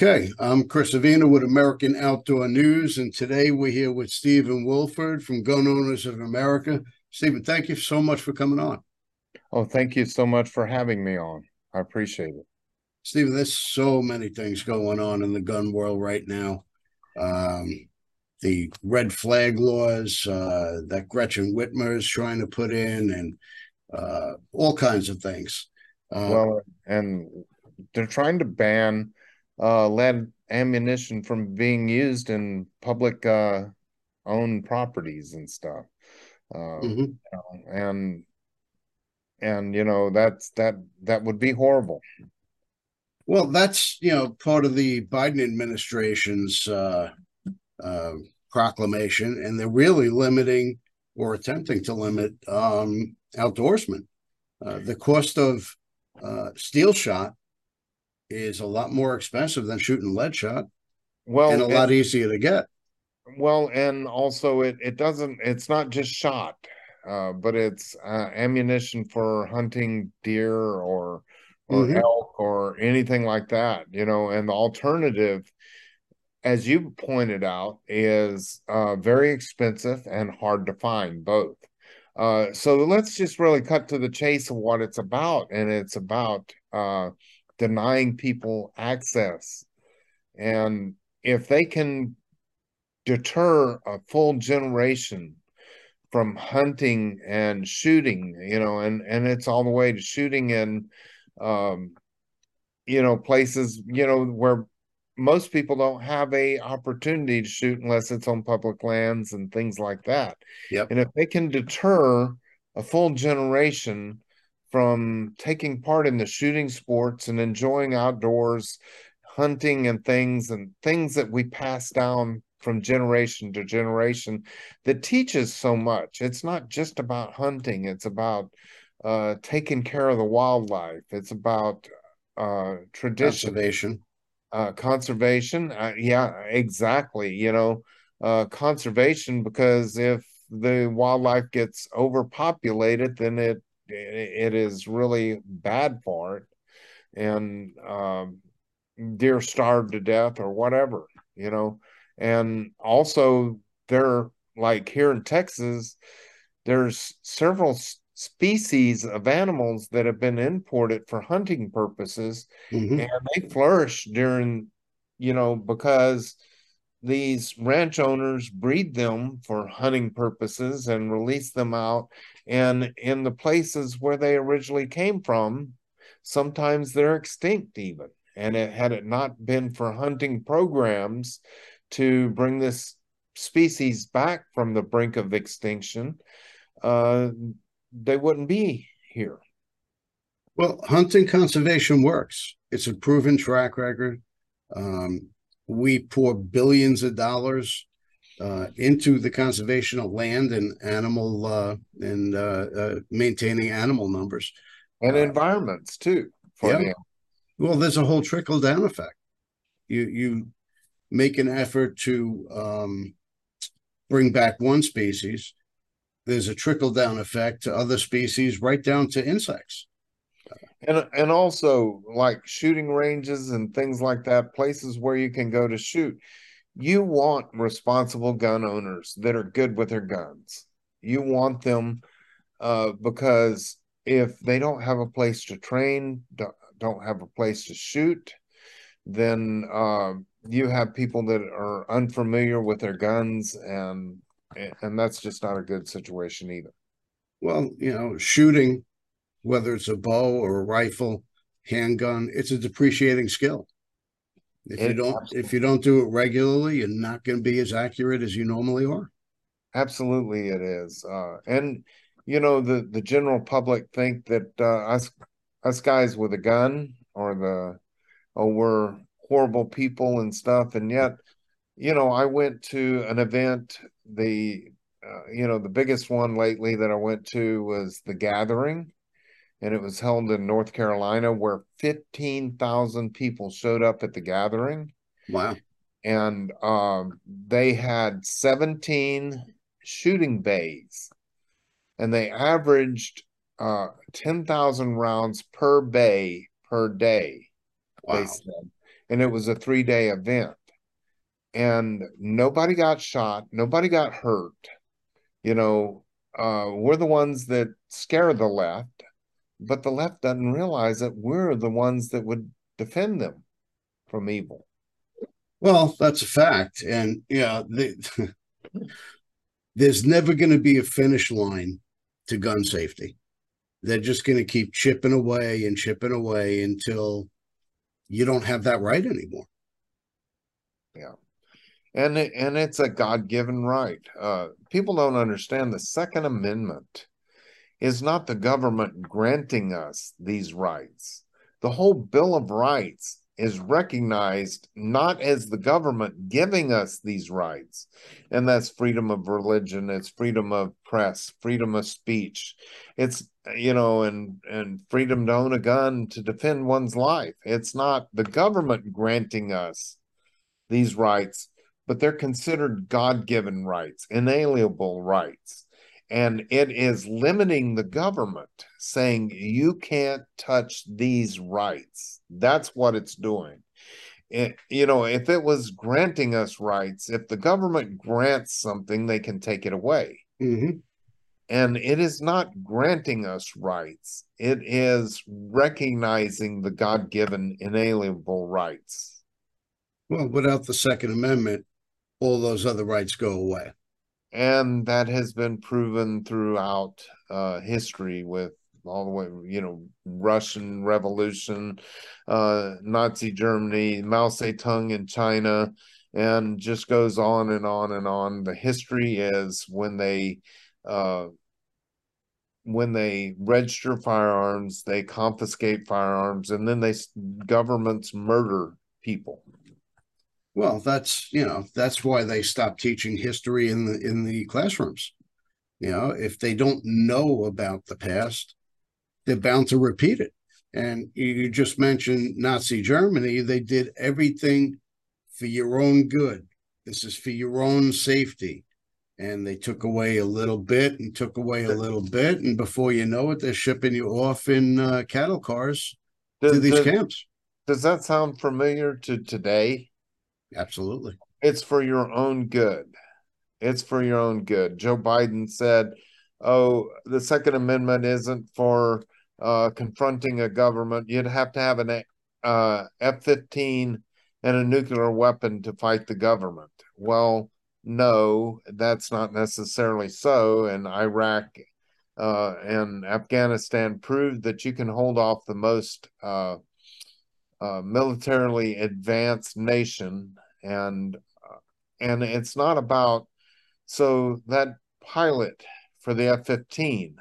Okay, I'm Chris Avina with American Outdoor News, and today we're here with Stephen Willeford from Gun Owners of America. Stephen, thank you so much for coming on. Oh, thank you so much for having me on. I appreciate it. Stephen, there's so many things going on in the gun world right now. Um, the red flag laws uh, that Gretchen Whitmer is trying to put in, and uh, all kinds of things. Uh, well, and they're trying to ban uh, lead ammunition from being used in public uh, owned properties and stuff. Uh, mm-hmm. you know, and and you know that's that that would be horrible. Well, that's you know part of the Biden administration's uh, uh, proclamation, and they're really limiting or attempting to limit um, outdoorsmen. Uh, the cost of uh, steel shot is a lot more expensive than shooting lead shot. Well, and a and, lot easier to get. Well, and also it it doesn't. It's not just shot, uh, but it's uh, ammunition for hunting deer or or mm-hmm. elk or anything like that. You know, and the alternative. As you pointed out, is uh, very expensive and hard to find both. Uh, so let's just really cut to the chase of what it's about, and it's about uh, denying people access. And if they can deter a full generation from hunting and shooting, you know, and and it's all the way to shooting in um you know places, you know, where most people don't have a opportunity to shoot unless it's on public lands and things like that. Yep. And if they can deter a full generation from taking part in the shooting sports and enjoying outdoors hunting and things and things that we pass down from generation to generation that teaches so much. It's not just about hunting. It's about uh, taking care of the wildlife. It's about uh, tradition. Conservation. Uh, conservation. Uh, yeah exactly. You know uh, conservation because if the wildlife gets overpopulated then it it is really bad for it. And um, deer starved to death or whatever you know? And also they're like here in texas there's several species of animals that have been imported for hunting purposes. Mm-hmm. and they flourish during you know because these ranch owners breed them for hunting purposes and release them out. And in the places where they originally came from, sometimes they're extinct even. And it, had it not been for hunting programs to bring this species back from the brink of extinction, uh, they wouldn't be here. Well, hunting conservation works. It's a proven track record. Um, we pour billions of dollars uh, into the conservation of land and animal uh, and uh, uh maintaining animal numbers and environments too. yeah. Well, there's a whole trickle down effect. You you make an effort to um, bring back one species. There's a trickle down effect to other species, right down to insects and and also like shooting ranges and things like that places where you can go to shoot you want responsible gun owners that are good with their guns. You want them uh, because if they don't have a place to train don't, have a place to shoot then uh, you have people that are unfamiliar with their guns and and that's just not a good situation either. Well you know shooting whether it's a bow or a rifle, handgun, it's a depreciating skill. If it, you don't absolutely. if you don't do it regularly, you're not going to be as accurate as you normally are. Absolutely, it is. Uh, and you know the the general public think that uh, us us guys with a gun or the oh we're horrible people and stuff, and yet you know I went to an event the uh, you know the biggest one lately that I went to was the Gathering and it was held in North Carolina where 15,000 people showed up at the gathering. Wow. And um, they had 17 shooting bays and they averaged uh, 10,000 rounds per bay per day. Wow. They said. and it was a three day event. And nobody got shot, nobody got hurt. You know, uh, we're the ones that scare the left, but the left doesn't realize that we're the ones that would defend them from evil. Well, that's a fact. And yeah, the, there's never going to be a finish line to gun safety. They're just going to keep chipping away and chipping away until you don't have that right anymore. Yeah. And and it's a God-given right. Uh, people don't understand the Second Amendment is not the government granting us these rights. The whole Bill of Rights is recognized not as the government giving us these rights, and that's freedom of religion, it's freedom of press, freedom of speech, it's you know, and and freedom to own a gun to defend one's life. It's not the government granting us these rights, but they're considered God-given rights, inalienable rights and it is limiting the government saying you can't touch these rights. That's what it's doing. It, you know if it was granting us rights if the government grants something they can take it away. Mm-hmm. and it is not granting us rights. It is recognizing the god-given inalienable rights. Well without the second amendment all those other rights go away and that has been proven throughout uh, history with all the way, you know, Russian Revolution, uh, Nazi Germany, Mao Zedong in China, and just goes on and on and on. The history is when they uh, when they register firearms, they confiscate firearms, and then they governments murder people. Well, that's you know that's why they stopped teaching history in the in the classrooms. You know, if they don't know about the past, they're bound to repeat it. And you just mentioned Nazi Germany; they did everything for your own good. This is for your own safety. And they took away a little bit and took away a little bit, and before you know it, they're shipping you off in uh, cattle cars does, to these does, camps. Does that sound familiar to today? Absolutely. It's for your own good. It's for your own good. Joe Biden said, oh, the Second Amendment isn't for uh, confronting a government. You'd have to have an uh, F 15 and a nuclear weapon to fight the government. Well, no, that's not necessarily so. And Iraq uh, and Afghanistan proved that you can hold off the most uh, uh, militarily advanced nation, and uh, and it's not about so that pilot for the F fifteen.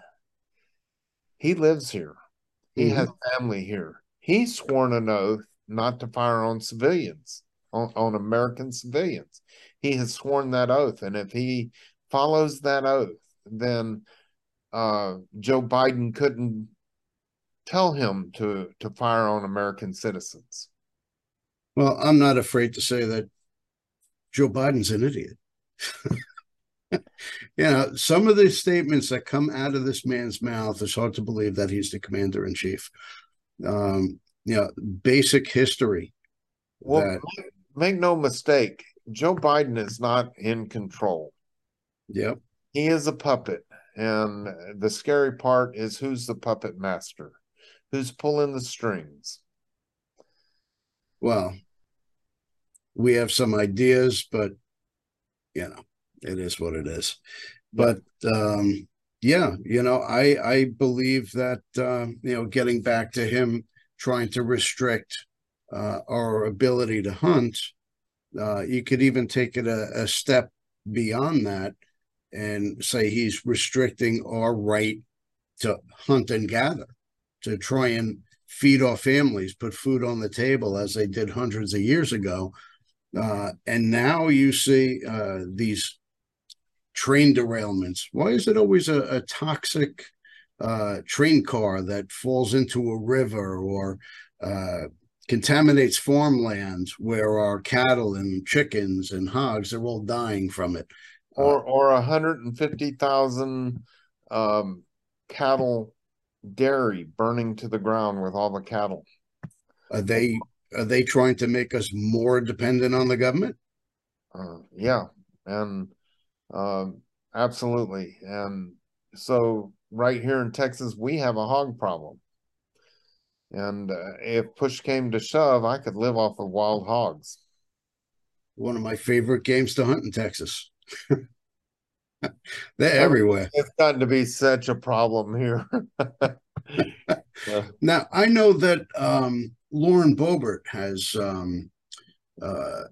He lives here. He mm-hmm. has family here. He's sworn an oath not to fire on civilians, on, on American civilians. He has sworn that oath, and if he follows that oath, then uh, Joe Biden couldn't tell him to to fire on American citizens? Well, I'm not afraid to say that Joe Biden's an idiot. you know, some of the statements that come out of this man's mouth is hard to believe that he's the commander in chief. Um, you know, basic history. Well, that, make no mistake, Joe Biden is not in control. Yep. He is a puppet. And the scary part is who's the puppet master? Who's pulling the strings? Well, we have some ideas, but you know, it is what it is. But um, yeah, you know, I I believe that uh, you know, getting back to him trying to restrict uh, our ability to hunt, uh, you could even take it a, a step beyond that and say he's restricting our right to hunt and gather to try and feed our families, put food on the table as they did hundreds of years ago. Uh, and now you see uh, these train derailments. Why is it always a, a toxic uh, train car that falls into a river or uh, contaminates farmlands where our cattle and chickens and hogs are all dying from it? Or or 150,000 um, cattle dairy burning to the ground with all the cattle. Are they are they trying to make us more dependent on the government? Uh, yeah, and um, absolutely. And so, right here in Texas, we have a hog problem. And uh, if push came to shove, I could live off of wild hogs. One of my favorite games to hunt in Texas. They're everywhere. It's gotten to be such a problem here. now, I know that um, Lauren Boebert has um, uh,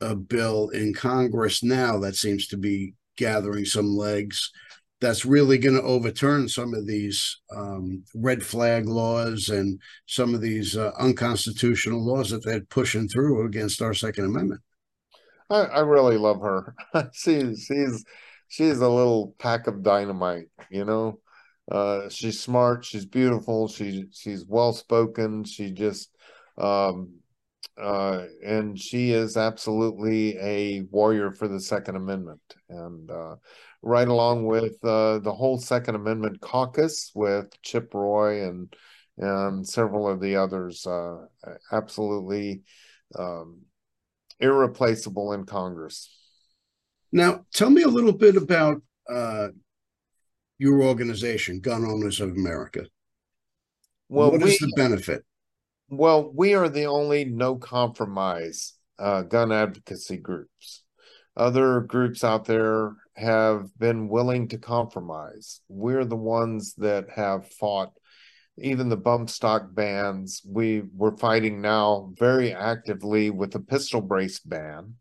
a bill in Congress now that seems to be gathering some legs that's really going to overturn some of these um, red flag laws and some of these uh, unconstitutional laws that they're pushing through against our Second Amendment. I, I really love her. she's she's she's a little pack of dynamite, you know. Uh, she's smart, she's beautiful, she she's well spoken. She just um, uh, and she is absolutely a warrior for the Second Amendment, and uh, right along with uh, the whole Second Amendment caucus with Chip Roy and and several of the others, uh, absolutely um, irreplaceable in Congress. Now, tell me a little bit about uh, your organization, Gun Owners of America. Well, what we, is the benefit? Well, we are the only no compromise uh, gun advocacy groups. Other groups out there have been willing to compromise. We're the ones that have fought even the bump stock bans. We we're fighting now very actively with the pistol brace ban,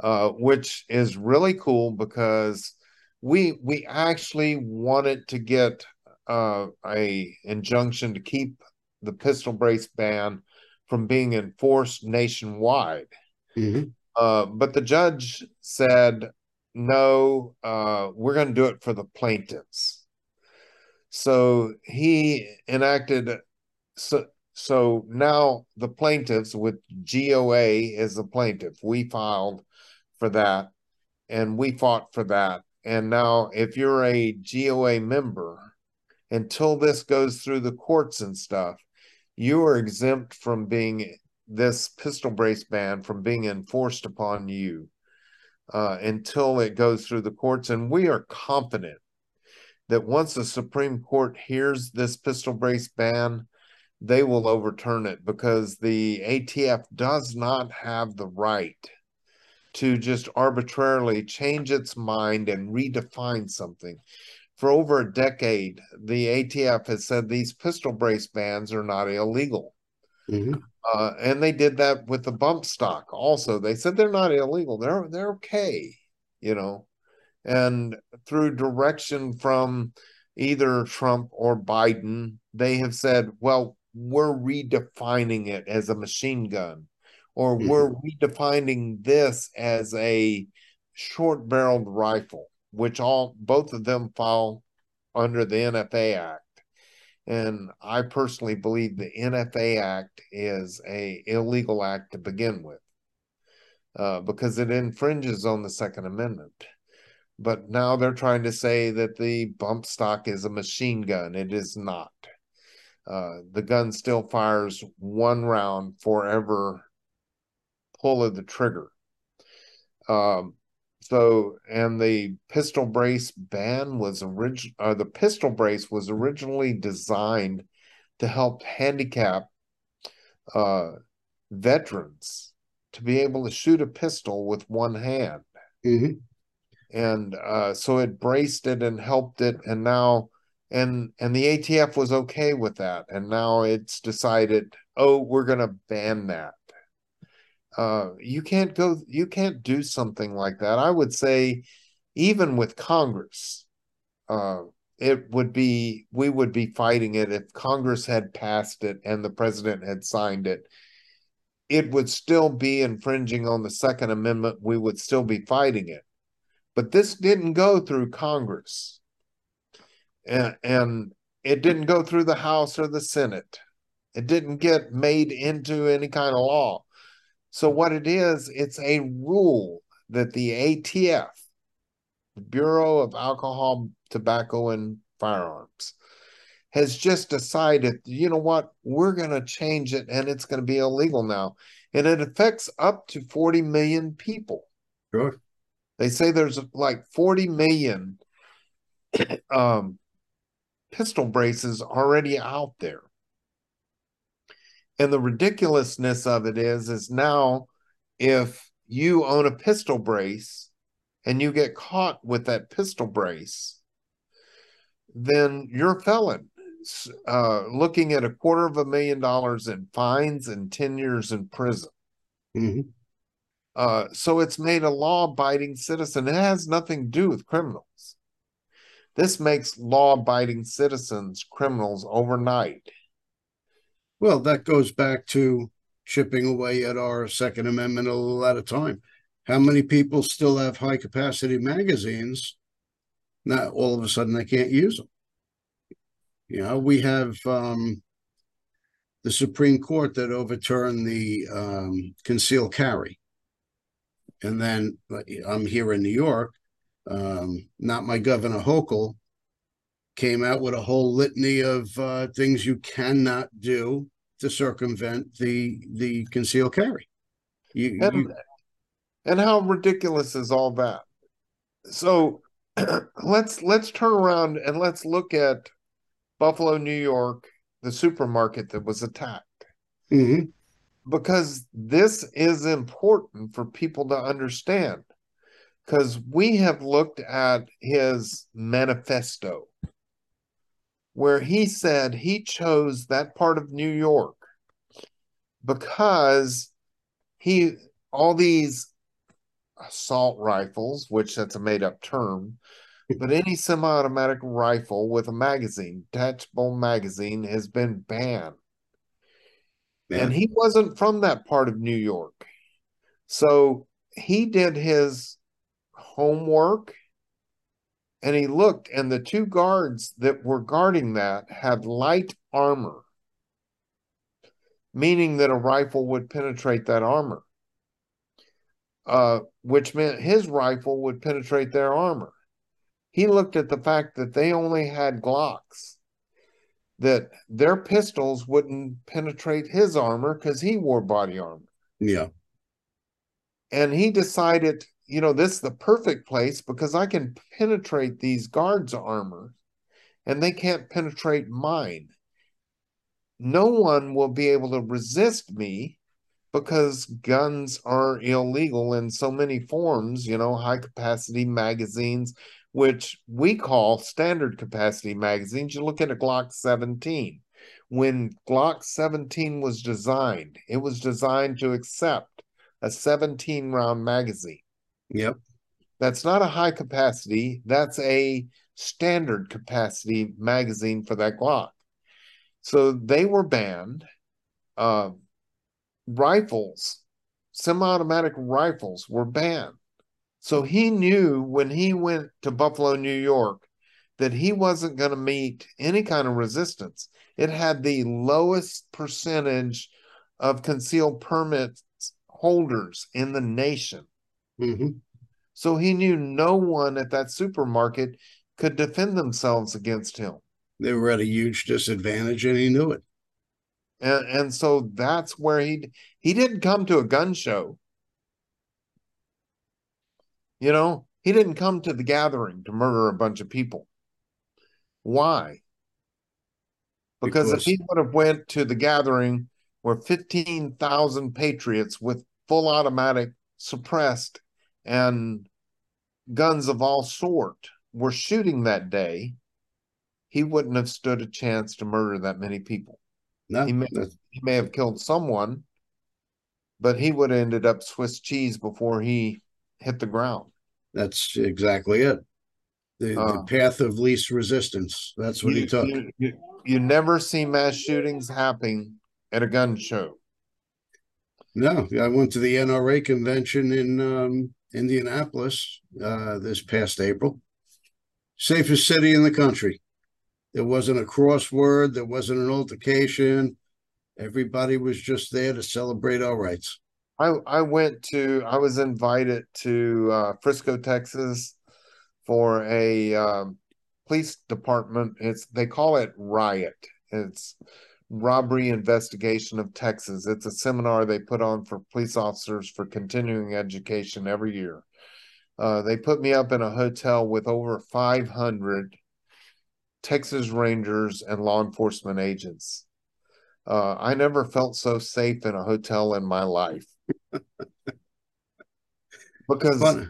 uh, which is really cool because we we actually wanted to get uh, a injunction to keep the pistol brace ban from being enforced nationwide. Mm-hmm. Uh, but the judge said, no, uh, we're going to do it for the plaintiffs. So he enacted, so, so now the plaintiffs with GOA is the plaintiff. We filed for that and we fought for that. And now, if you're a GOA member, until this goes through the courts and stuff, you are exempt from being this pistol brace ban from being enforced upon you uh, until it goes through the courts. And we are confident that once the Supreme Court hears this pistol brace ban, they will overturn it because the ATF does not have the right to just arbitrarily change its mind and redefine something for over a decade, the ATF has said these pistol brace bans are not illegal. Mm-hmm. Uh, and they did that with the bump stock also. They said they're not illegal. They're they're okay, you know. And through direction from either Trump or Biden, they have said, well, we're redefining it as a machine gun, or mm-hmm. we're redefining this as a short barreled rifle which all both of them fall under the NFA Act. And I personally believe the NFA Act is a illegal act to begin with, uh, because it infringes on the Second Amendment. But now they're trying to say that the bump stock is a machine gun. It is not. Uh, the gun still fires one round forever pull of the trigger. Um, so, and the pistol brace ban was original. Uh, the pistol brace was originally designed to help handicap uh, veterans to be able to shoot a pistol with one hand. Mm-hmm. And uh, so it braced it and helped it, and now and and the ATF was okay with that, and now it's decided, oh, we're going to ban that uh, you can't go you can't do something like that. I would say even with congress uh, it would be we would be fighting it. If congress had passed it and the president had signed it it would still be infringing on the second amendment. We would still be fighting it. But this didn't go through congress. And, and it didn't go through the house or the senate. It didn't get made into any kind of law so what it is, it's a rule that the ATF, the Bureau of Alcohol, Tobacco, and Firearms, has just decided, you know what, we're going to change it and it's going to be illegal now. And it affects up to 40 million people. Sure. They say there's like 40 million um, pistol braces already out there. And the ridiculousness of it is, is now if you own a pistol brace and you get caught with that pistol brace, then you're a felon. Uh, looking at a quarter of a million dollars in fines and 10 years in prison. Mm-hmm. Uh, so it's made a law abiding citizen. It has nothing to do with criminals. This makes law abiding citizens criminals overnight. Well, that goes back to chipping away at our Second Amendment a little at a time. How many people still have high capacity magazines? Now, all of a sudden, they can't use them. You know, we have um, the Supreme Court that overturned the um, concealed carry. And then I'm here in New York. Um, not my governor Hochul came out with a whole litany of uh, things you cannot do to circumvent the the concealed carry. You, and, you... and how ridiculous is all that? So let's let's turn around and let's look at Buffalo, New York, the supermarket that was attacked. Mm-hmm. Because this is important for people to understand. Because we have looked at his manifesto where he said he chose that part of New York because he all these assault rifles, which that's a made up term, but any semi automatic rifle with a magazine, detachable magazine, has been banned. Man. And he wasn't from that part of New York. So he did his homework and he looked, and the two guards that were guarding that had light armor, meaning that a rifle would penetrate that armor, uh, which meant his rifle would penetrate their armor. He looked at the fact that they only had Glocks, that their pistols wouldn't penetrate his armor because he wore body armor. Yeah. And he decided you know, this is the perfect place because I can penetrate these guards' armor and they can't penetrate mine. No one will be able to resist me because guns are illegal in so many forms, you know, high capacity magazines, which we call standard capacity magazines. You look at a Glock 17. When Glock 17 was designed, it was designed to accept a 17 round magazine. Yep. That's not a high capacity. That's a standard capacity magazine for that Glock. So they were banned. Uh, rifles, semi automatic rifles were banned. So he knew when he went to Buffalo, New York, that he wasn't going to meet any kind of resistance. It had the lowest percentage of concealed permit holders in the nation. Mm-hmm. So he knew no one at that supermarket could defend themselves against him. They were at a huge disadvantage, and he knew it. And and so that's where he he didn't come to a gun show. You know, he didn't come to the gathering to murder a bunch of people. Why? Because, because if he would have went to the gathering where 15,000 patriots with full automatic suppressed and guns of all sort were shooting that day, he wouldn't have stood a chance to murder that many people. No, he may, he may have killed someone, but he would have ended up Swiss cheese before he hit the ground. That's exactly it. The, uh, the path of least resistance. That's what you, he took. You, you, you never see mass shootings happening at a gun show. No, I went to the NRA convention in um, Indianapolis uh, this past April. Safest city in the country. There wasn't a crossword, there wasn't an altercation. Everybody was just there to celebrate our rights. I, I went to, I was invited to uh, Frisco, Texas for a um, police department. It's they call it Riot. It's Robbery Investigation of Texas. It's a seminar they put on for police officers for continuing education every year. Uh, they put me up in a hotel with over 500 Texas Rangers and law enforcement agents. Uh, I never felt so safe in a hotel in my life because Funny.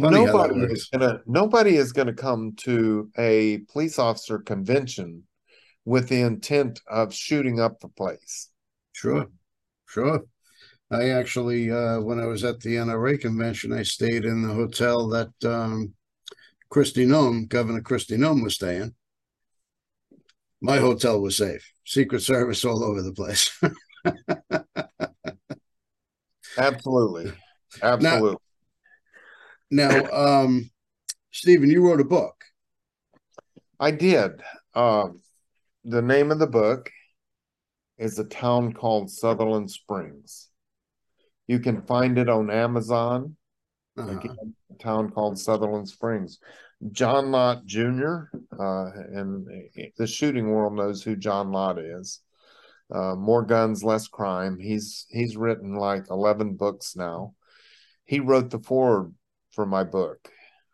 Funny nobody is gonna nobody is gonna come to a police officer convention with the intent of shooting up the place. Sure, sure. I actually, uh, when I was at the NRA convention, I stayed in the hotel that um, Kristi Noem, Governor Kristi Noem, was staying. My hotel was safe. Secret Service all over the place. Absolutely, absolutely. Now, now um, Stephen, you wrote a book. I did. Um, the name of the book is a town called Sutherland Springs. You can find it on Amazon. Uh-huh. Again, a town called Sutherland Springs. John Lott Jr. Uh, and the shooting world knows who John Lott is. Uh, More Guns, Less Crime. He's he's written like eleven books now. He wrote the foreword for my book,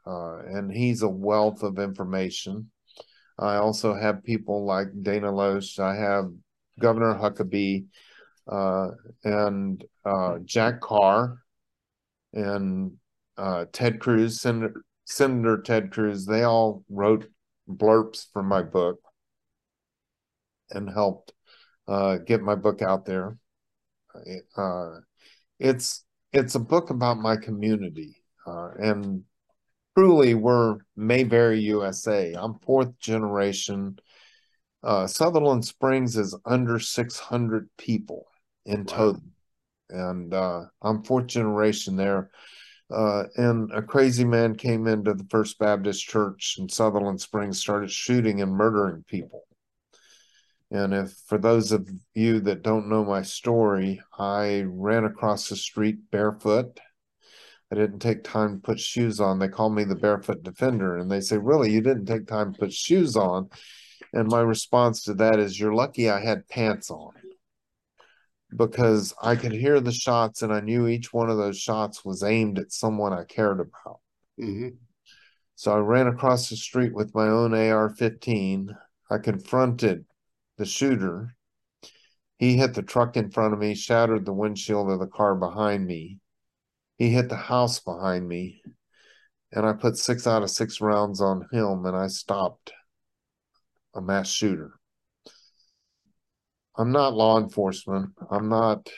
uh, and he's a wealth of information. I also have people like Dana Loesch. I have Governor Huckabee uh, and uh, Jack Carr and uh, Ted Cruz, Senator, Senator Ted Cruz. They all wrote blurbs for my book and helped uh, get my book out there. Uh, it's it's a book about my community uh, and truly we're Mayberry, USA. I'm fourth generation. Uh, Sutherland Springs is under 600 people in wow. total. And uh, I'm fourth generation there. Uh, and a crazy man came into the First Baptist Church in Sutherland Springs, started shooting and murdering people. And if for those of you that don't know my story, I ran across the street barefoot I didn't take time to put shoes on. They call me the barefoot defender. And they say, Really, you didn't take time to put shoes on? And my response to that is, You're lucky I had pants on because I could hear the shots and I knew each one of those shots was aimed at someone I cared about. Mm-hmm. So I ran across the street with my own AR 15. I confronted the shooter. He hit the truck in front of me, shattered the windshield of the car behind me he hit the house behind me and I put six out of six rounds on him and I stopped a mass shooter. I'm not law enforcement. I'm not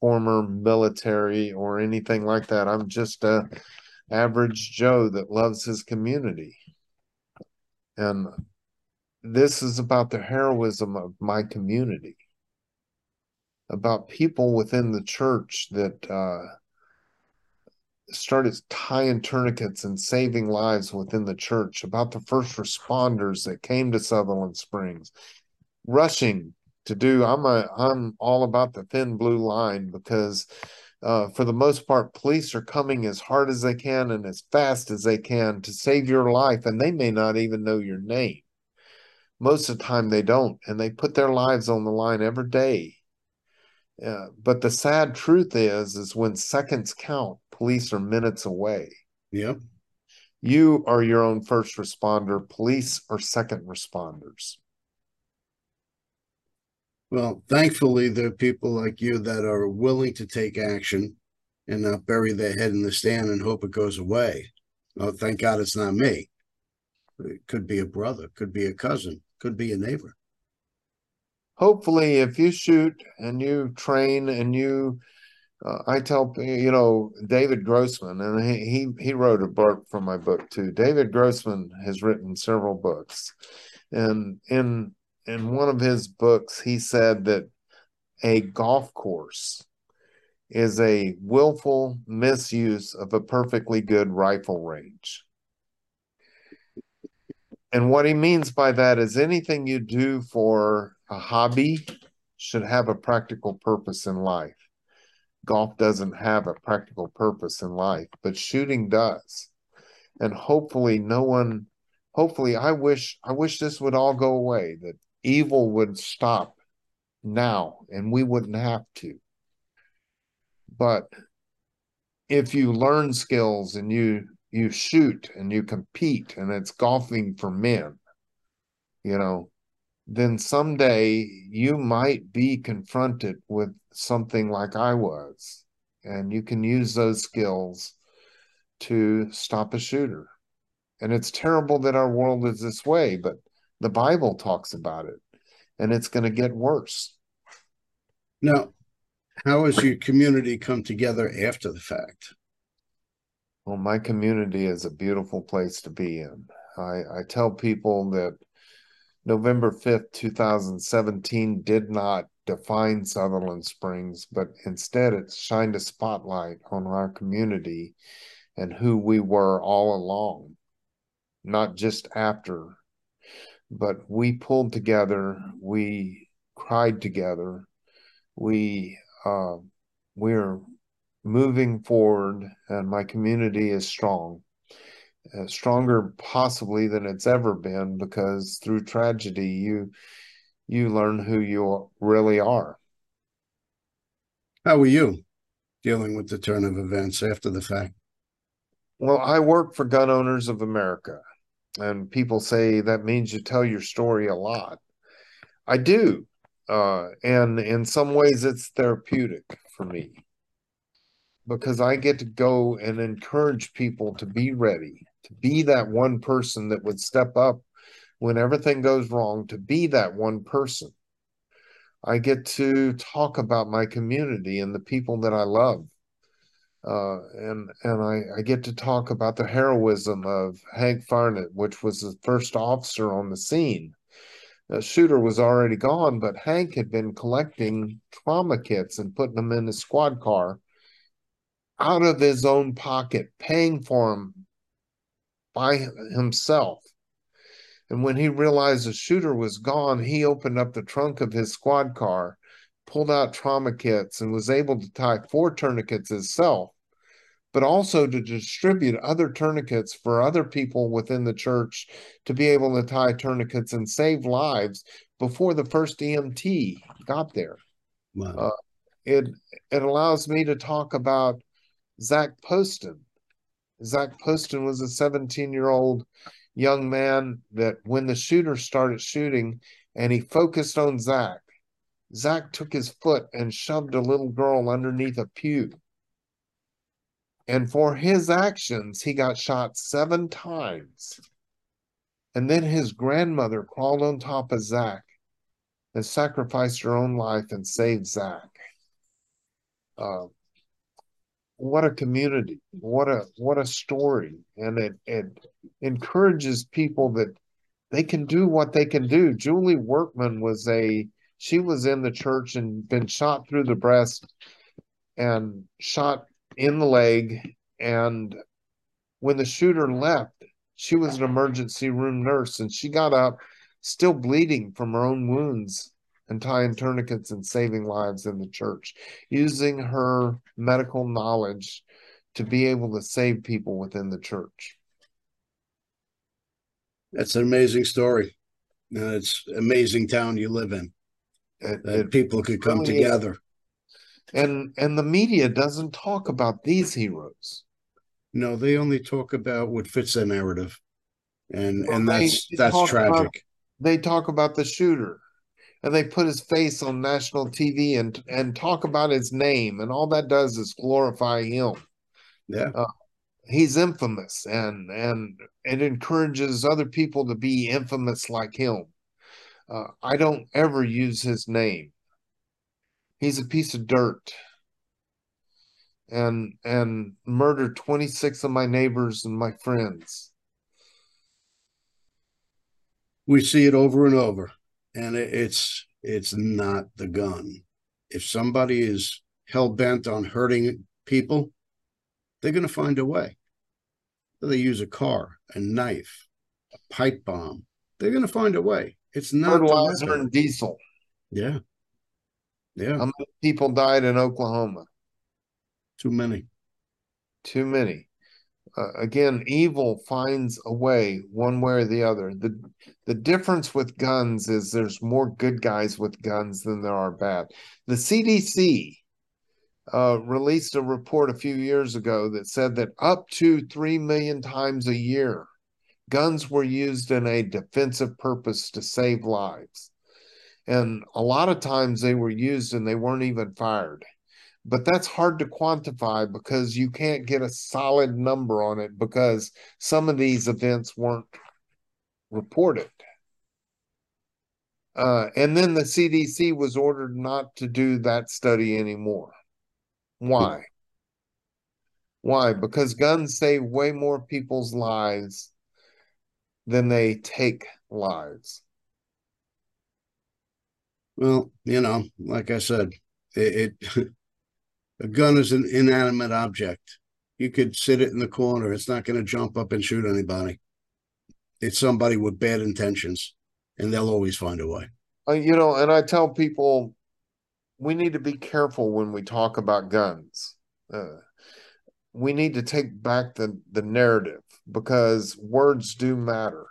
former military or anything like that. I'm just a average Joe that loves his community. And this is about the heroism of my community, about people within the church that uh, started tying tourniquets and saving lives within the church, about the first responders that came to Sutherland Springs, rushing to do. I'm a I'm all about the thin blue line because uh, for the most part, police are coming as hard as they can and as fast as they can to save your life, and they may not even know your name. Most of the time, they don't, and they put their lives on the line every day. Uh, but the sad truth is, is when seconds count, police are minutes away. Yep. You are your own first responder. Police are second responders. Well, thankfully, there are people like you that are willing to take action and not bury their head in the sand and hope it goes away. Oh, thank God it's not me. It could be a brother, could be a cousin, could be a neighbor. Hopefully, if you shoot and you train and you uh, I tell you know David Grossman, and he, he he wrote a book from my book too. David Grossman has written several books, and in in one of his books, he said that a golf course is a willful misuse of a perfectly good rifle range. And what he means by that is anything you do for a hobby should have a practical purpose in life golf doesn't have a practical purpose in life, but shooting does. And hopefully, no one hopefully I wish I wish this would all go away, that evil would stop now and we wouldn't have to. But if you learn skills and you you shoot and you compete and it's golfing for men, you know, then someday you might be confronted with something like I was. And you can use those skills to stop a shooter. And it's terrible that our world is this way, but the Bible talks about it and it's going to get worse. Now, how has your community come together after the fact? Well, my community is a beautiful place to be in. I, I tell people that November 5th, 2017 did not define Sutherland Springs, but instead it shined a spotlight on our community and who we were all along, not just after. But we pulled together, we cried together, we uh, we're moving forward, and my community is strong, uh, stronger possibly than it's ever been because through tragedy you you learn who you really are. How were you dealing with the turn of events after the fact? Well, I work for Gun Owners of America, and people say that means you tell your story a lot. I do. Uh, and in some ways, it's therapeutic for me because I get to go and encourage people to be ready, to be that one person that would step up when everything goes wrong, to be that one person. I get to talk about my community and the people that I love uh, and and I, I get to talk about the heroism of Hank Farnett, which was the first officer on the scene. The shooter was already gone, but Hank had been collecting trauma kits and putting them in his squad car out of his own pocket, paying for them by himself. And when he realized the shooter was gone, he opened up the trunk of his squad car pulled out trauma kits and was able to tie four tourniquets himself, but also to distribute other tourniquets for other people within the church to be able to tie tourniquets and save lives before the first EMT got there. Wow. Uh, it it allows me to talk about Zach Poston. Zach Poston was a 17 year old young man that when the shooter started shooting and he focused on Zach Zach took his foot and shoved a little girl underneath a pew. And for his actions, he got shot seven times. And then his grandmother crawled on top of Zach and sacrificed her own life and saved Zach. Uh, what a community! What a what a story! And it it encourages people that they can do what they can do. Julie Workman was a she was in the church and been shot through the breast and shot in the leg. And when the shooter left, she was an emergency room nurse and she got up still bleeding from her own wounds and tying tourniquets and saving lives in the church, using her medical knowledge to be able to save people within the church. That's an amazing story. Uh, it's amazing town you live in that, that people could come really together. And and the media doesn't talk about these heroes. No, they only talk about what fits their narrative, and well, and that's they, they that's tragic. About, they talk about the shooter, and they put his face on national TV and and talk about his name, and all that does is glorify him. Yeah. Uh, he's infamous and and it encourages other people to be infamous like him uh, I don't ever use his name. He's a piece of dirt. And and murdered 26 of my neighbors and my friends. We see it over and over. And it's it's not the gun. If somebody is hell bent on hurting people, they're going to find a way. They use a car, a knife, a pipe bomb. They're going to find a way. It's not fertilizer and diesel. Yeah. Yeah. How many people died in Oklahoma? Too many. Too many. Uh, again, evil finds a way one way or the other. The the difference with guns is there's more good guys with guns than there are bad. The CDC uh, released a report a few years ago that said that up to 3 million times a year, guns were used in a defensive purpose to save lives. And a lot of times they were used and they weren't even fired but that's hard to quantify because you can't get a solid number on it because some of these events weren't reported. Uh, and then the CDC was ordered not to do that study anymore. Why? Why? Because guns save way more people's lives than they take lives. Well, you know, like I said, it, it A gun is an inanimate object. You could sit it in the corner. It's not going to jump up and shoot anybody. It's somebody with bad intentions, and they'll always find a way. Uh, you know, and I tell people we need to be careful when we talk about guns. Uh, we need to take back the, the narrative because words do matter.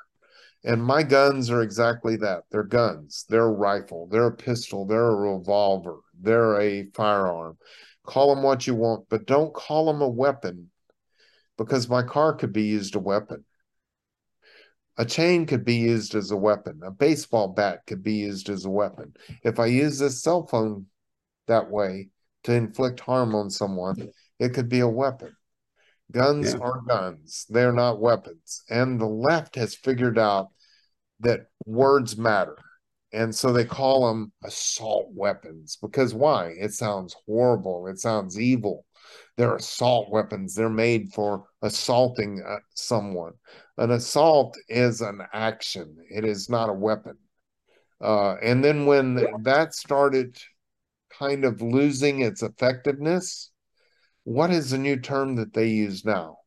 And my guns are exactly that. They're guns. They're a rifle. They're a pistol. They're a revolver. They're a firearm. Call them what you want, but don't call them a weapon because my car could be used a weapon. A chain could be used as a weapon. A baseball bat could be used as a weapon. If I use this cell phone that way to inflict harm on someone, it could be a weapon. Guns yeah. are guns, they're not weapons. And the left has figured out that words matter. And so they call them assault weapons because why? It sounds horrible. It sounds evil. They're assault weapons. They're made for assaulting uh, someone. An assault is an action, it is not a weapon. Uh, and then when that started kind of losing its effectiveness, what is the new term that they use now?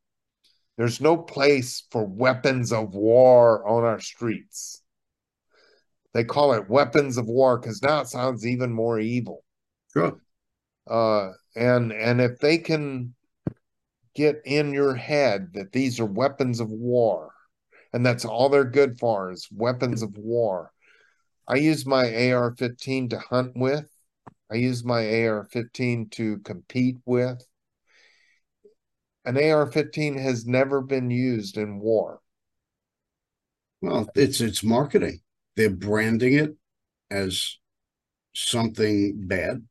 There's no place for weapons of war on our streets they call it weapons of war because now it sounds even more evil. Sure. Uh, and and if they can get in your head that these are weapons of war, and that's all they're good for is weapons of war. I use my AR-15 to hunt with. I use my AR-15 to compete with. An AR-15 has never been used in war. Well, it's it's marketing they're branding it as something bad.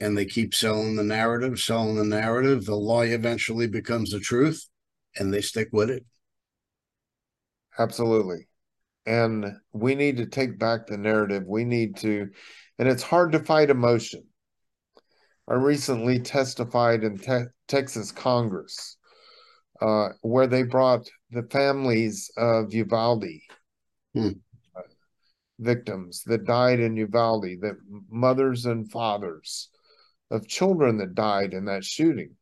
And they keep selling the narrative selling the narrative. The lie eventually becomes the truth and they stick with it. Absolutely. And we need to take back the narrative. We need to and it's hard to fight emotion. I recently testified in te- texas congress uh, where they brought the families of uvalde hmm. victims that died in Uvalde, that mothers and fathers of children that died in that shooting,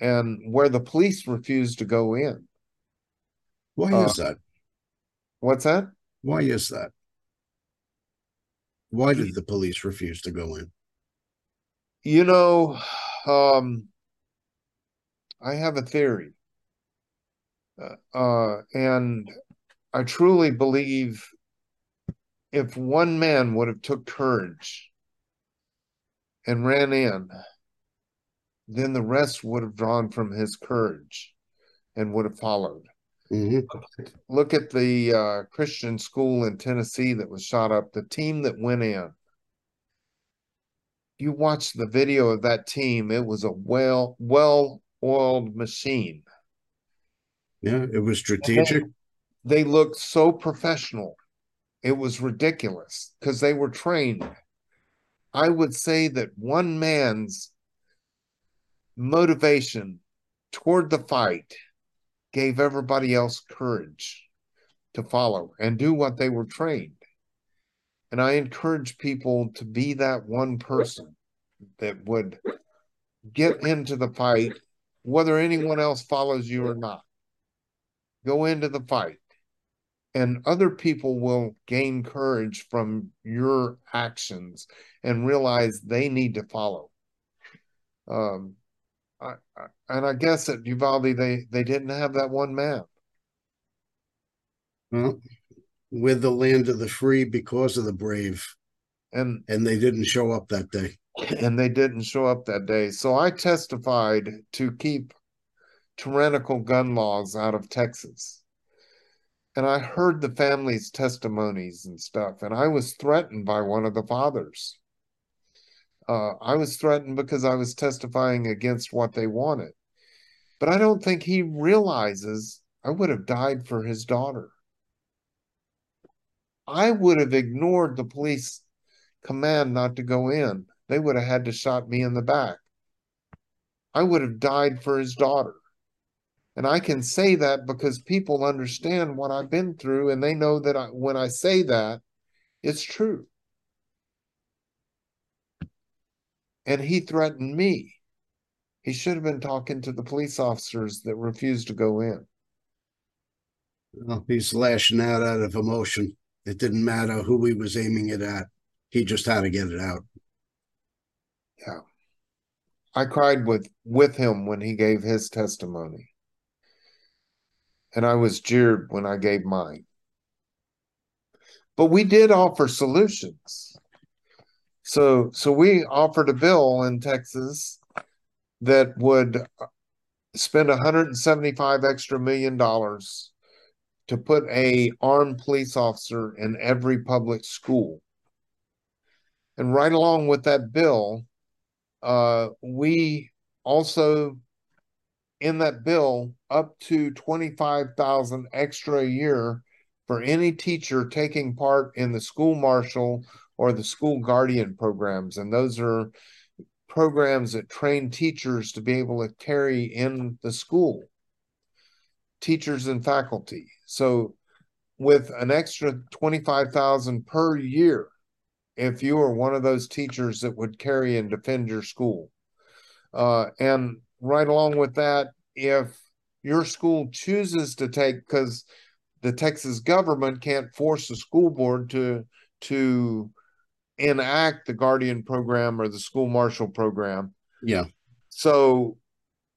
and where the police refused to go in. Why uh, is that? What's that? Why is that? Why did the police refuse to go in? You know, um, I have a theory. Uh, uh, and I truly believe if one man would have took courage and ran in, then the rest would have drawn from his courage and would have followed. Mm-hmm. Look at the uh, Christian school in Tennessee that was shot up, the team that went in. You watch the video of that team, it was a well well oiled machine. Yeah, it was strategic they looked so professional. It was ridiculous because they were trained. I would say that one man's motivation toward the fight gave everybody else courage to follow and do what they were trained. And I encourage people to be that one person that would get into the fight, whether anyone else follows you or not. Go into the fight and other people will gain courage from your actions and realize they need to follow. Um, I, I, and I guess at Uvalde they they didn't have that one map. Well, we're the land of the free because of the brave, And and they didn't show up that day. and they didn't show up that day. So I testified to keep tyrannical gun laws out of Texas. And I heard the family's testimonies and stuff, and I was threatened by one of the fathers. Uh, I was threatened because I was testifying against what they wanted. But I don't think he realizes I would have died for his daughter. I would have ignored the police command not to go in. They would have had to shot me in the back. I would have died for his daughter. And I can say that because people understand what I've been through and they know that I, when I say that, it's true. And he threatened me. He should have been talking to the police officers that refused to go in. Well, he's lashing out out of emotion. It didn't matter who he was aiming it at. He just had to get it out. Yeah. I cried with with him when he gave his testimony. And I was jeered when I gave mine. But we did offer solutions. So so we offered a bill in Texas that would spend 175 extra million dollars to put a armed police officer in every public school. And right along with that bill, uh, we also in that bill up to 25,000 extra a year for any teacher taking part in the school marshal or the school guardian programs and those are programs that train teachers to be able to carry in the school teachers and faculty so with an extra 25,000 per year if you are one of those teachers that would carry and defend your school. Uh, and right along with that, if your school chooses to take, because the Texas government can't force the school board to to enact the guardian program or the school marshal program. Yeah. So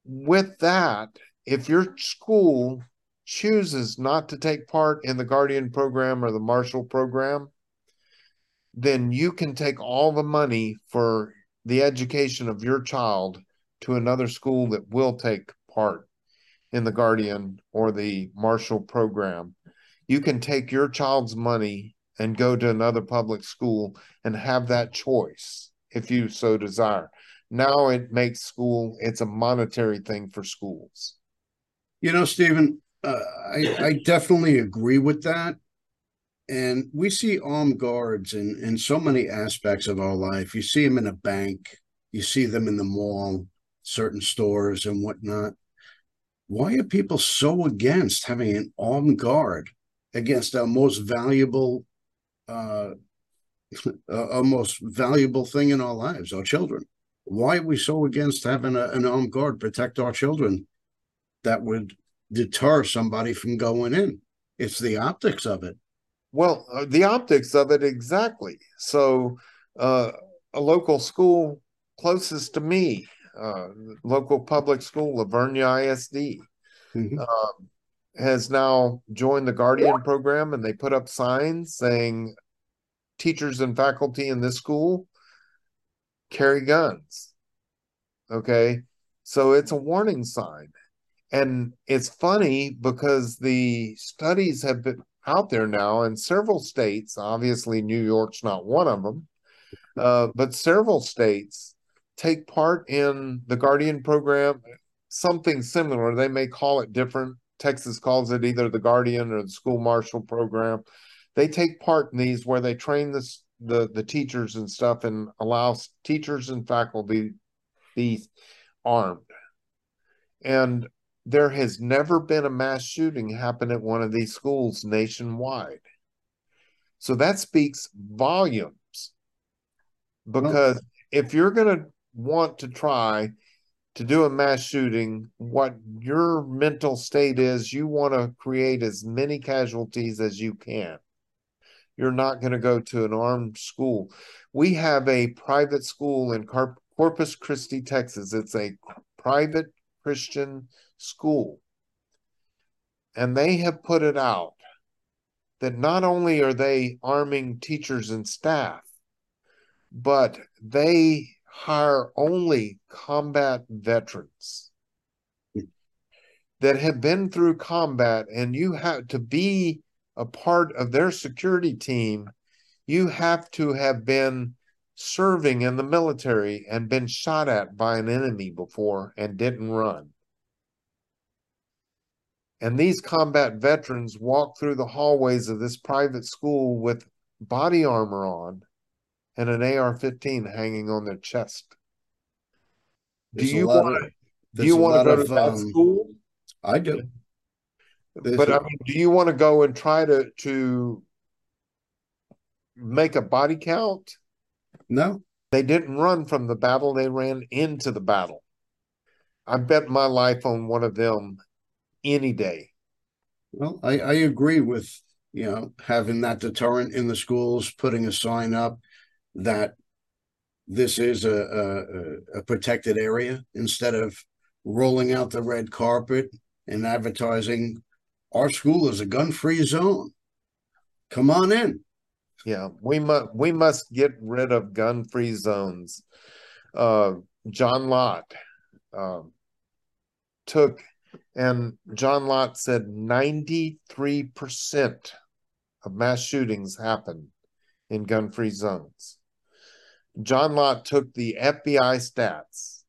with that, if your school chooses not to take part in the guardian program or the marshal program, then you can take all the money for the education of your child to another school that will take part in the guardian or the marshal program. You can take your child's money and go to another public school and have that choice if you so desire. Now it makes school, it's a monetary thing for schools. You know, Stephen, uh, I, I definitely agree with that. And we see armed guards in, in so many aspects of our life. You see them in a bank, you see them in the mall, certain stores, and whatnot. Why are people so against having an armed guard against our most valuable, uh, our most valuable thing in our lives, our children? Why are we so against having a, an armed guard protect our children? That would deter somebody from going in. It's the optics of it. Well, uh, the optics of it exactly. So, uh, a local school closest to me, uh, local public school, La Vernia ISD, Mhm. um, has now joined the Guardian program, and they put up signs saying, "Teachers and faculty in this school carry guns." Okay, so it's a warning sign, and it's funny because the studies have been out there now in several states. Obviously, New York's not one of them, uh, but several states take part in the Guardian program, something similar. They may call it different. Texas calls it either the Guardian or the School Marshal program. They take part in these where they train this, the the teachers and stuff and allow teachers and faculty be armed. And there has never been a mass shooting happen at one of these schools nationwide. So that speaks volumes. Because if you're going to want to try to do a mass shooting, what your mental state is, you want to create as many casualties as you can. You're not going to go to an armed school. We have a private school in Corpus Christi, Texas. It's a private Christian school. And they have put it out that not only are they arming teachers and staff, but they hire only combat veterans that have been through combat, and you have to be a part of their security team. You have to have been serving in the military and been shot at by an enemy before and didn't run. And these combat veterans walk through the hallways of this private school with body armor on and an AR 15 hanging on their chest. Do you, wanna, do you want to go to that um, school? I do. but I mean, do you want to go and try to to make a body count? No. They didn't run from the battle, they ran into the battle. I bet my life on one of them any day. Well, I, I agree with you know having that deterrent in the schools, putting a sign up that this is a, a, a protected area instead of rolling out the red carpet and advertising our school is a gun-free zone. Come on in. Yeah, we must we must get rid of gun-free zones. Uh, John Lott uh, took and John Lott said 93% of mass shootings happen in gun free zones. John Lott took the FBI stats,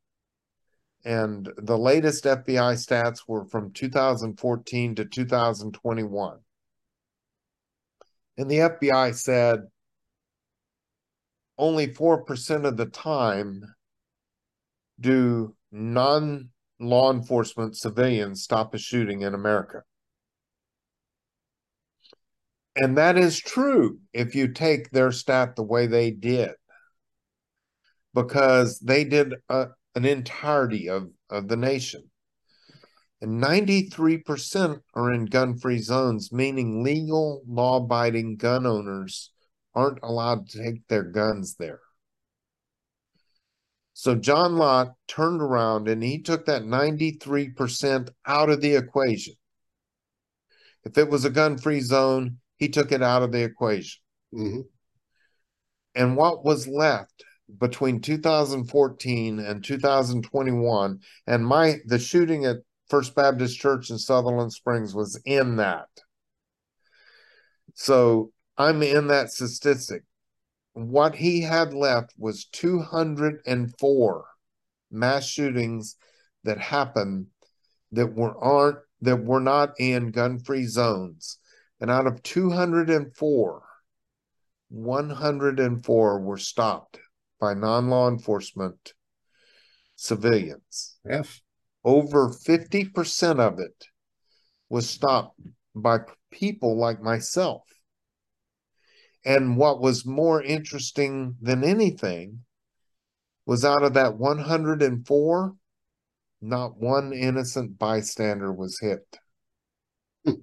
and the latest FBI stats were from 2014 to 2021. And the FBI said only 4% of the time do non law enforcement civilians stop a shooting in America. And that is true if you take their stat the way they did, because they did a, an entirety of, of the nation. And 93% are in gun free zones, meaning legal, law abiding gun owners aren't allowed to take their guns there. So John Lott turned around and he took that 93% out of the equation. If it was a gun free zone, he took it out of the equation. Mm-hmm. And what was left between 2014 and 2021, and my the shooting at First Baptist Church in Sutherland Springs was in that. So I'm in that statistic what he had left was 204 mass shootings that happened that were aren't that were not in gun-free zones. And out of 204, 104 were stopped by non-law enforcement civilians. Yes. Over 50% of it was stopped by people like myself and what was more interesting than anything was out of that 104, not one innocent bystander was hit. Hmm.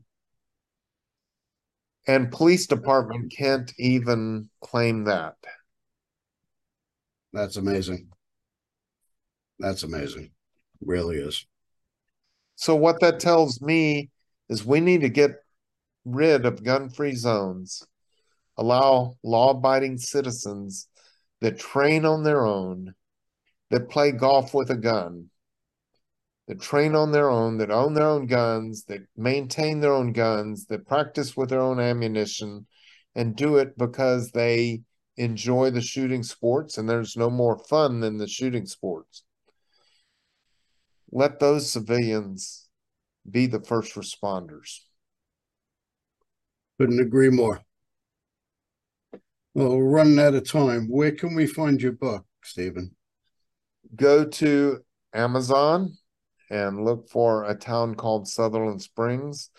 and police department can't even claim that. That's amazing. That's amazing. Really is. So what that tells me is we need to get rid of gun-free zones allow law abiding citizens that train on their own, that play golf with a gun, that train on their own, that own their own guns, that maintain their own guns, that practice with their own ammunition, and do it because they enjoy the shooting sports and there's no more fun than the shooting sports. Let those civilians be the first responders. Couldn't agree more. Well, we're running out of time. Where can we find your book, Stephen? Go to Amazon and look for a town called Sutherland Springs.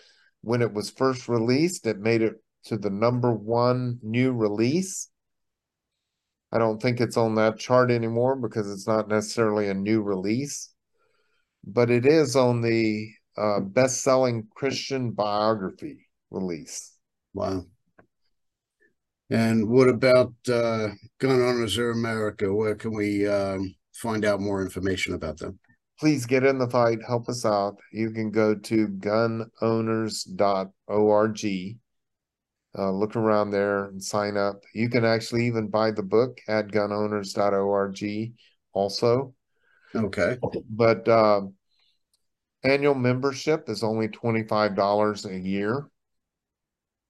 When it was first released, it made it to the number one new release. I don't think it's on that chart anymore because it's not necessarily a new release, but it is on the uh, best selling Christian biography release. Wow. And what about uh, Gun Owners of America? Where can we um, find out more information about them? please get in the fight, help us out. You can go to gunowners.org. Uh, look around there and sign up. You can actually even buy the book at gunowners.org also. Okay. But uh, annual membership is only $25 a year.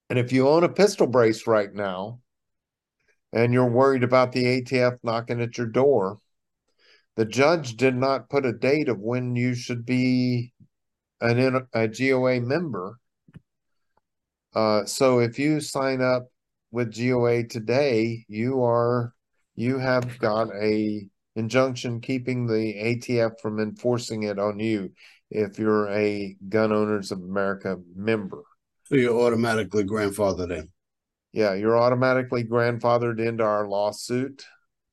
And if you own a pistol brace right now and you're worried about the ATF knocking at your door, the judge did not put a date of when you should be an a GOA member. Uh, so if you sign up with GOA today, you are you have got a injunction keeping the ATF from enforcing it on you if you're a Gun Owners of America member. So you're automatically grandfathered in. Yeah, you're automatically grandfathered into our lawsuit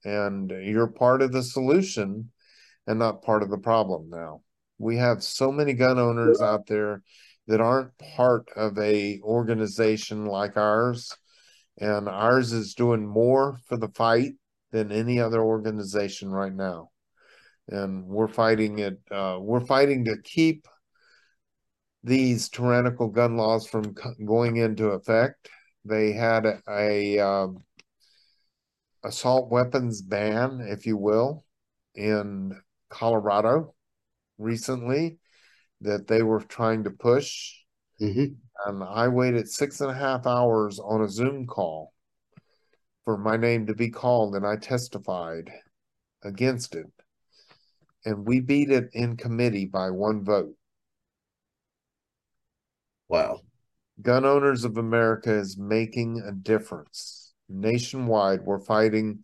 and you're part of the solution and not part of the problem now. We have so many gun owners out there that aren't part of a organization like ours. And ours is doing more for the fight than any other organization right now. And we're fighting it uh, we're fighting to keep these tyrannical gun laws from going into effect. They had a, a um, assault weapons ban if you will in colorado recently that they were trying to push mm-hmm. and i waited six and a half hours on a zoom call for my name to be called, and I testified against it. And we beat it in committee by one vote. Wow. Gun Owners of America is making a difference. Nationwide, we're fighting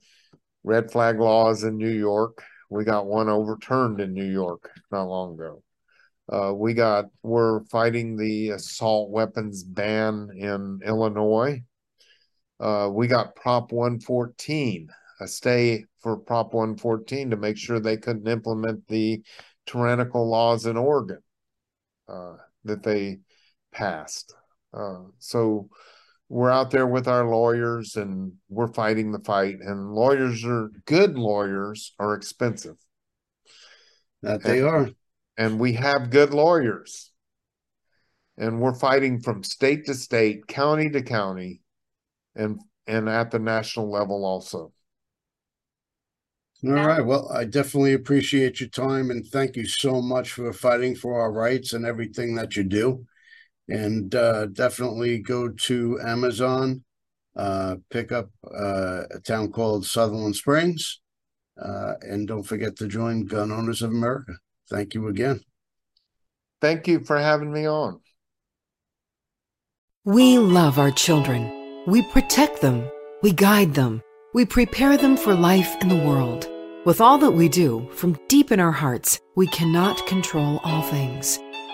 red flag laws in New York. We got one overturned in New York not long ago. Uh, we got we're fighting the assault weapons ban in Illinois. Uh, we got Prop 114, a stay for Prop 114 to make sure they couldn't implement the tyrannical laws in Oregon uh, that they passed. Uh, so we're out there with our lawyers and we're fighting the fight. And lawyers are good lawyers are expensive. That they and, are. And we have good lawyers. And we're fighting from state to state, county to county and and at the national level also. All right. Well, I definitely appreciate your time and thank you so much for fighting for our rights and everything that you do. And uh, definitely go to Amazon, uh, pick up uh, a town called Sutherland Springs, uh, and don't forget to join Gun Owners of America. Thank you again. Thank you for having me on. We love our children. We protect them, we guide them, we prepare them for life in the world. With all that we do, from deep in our hearts, we cannot control all things.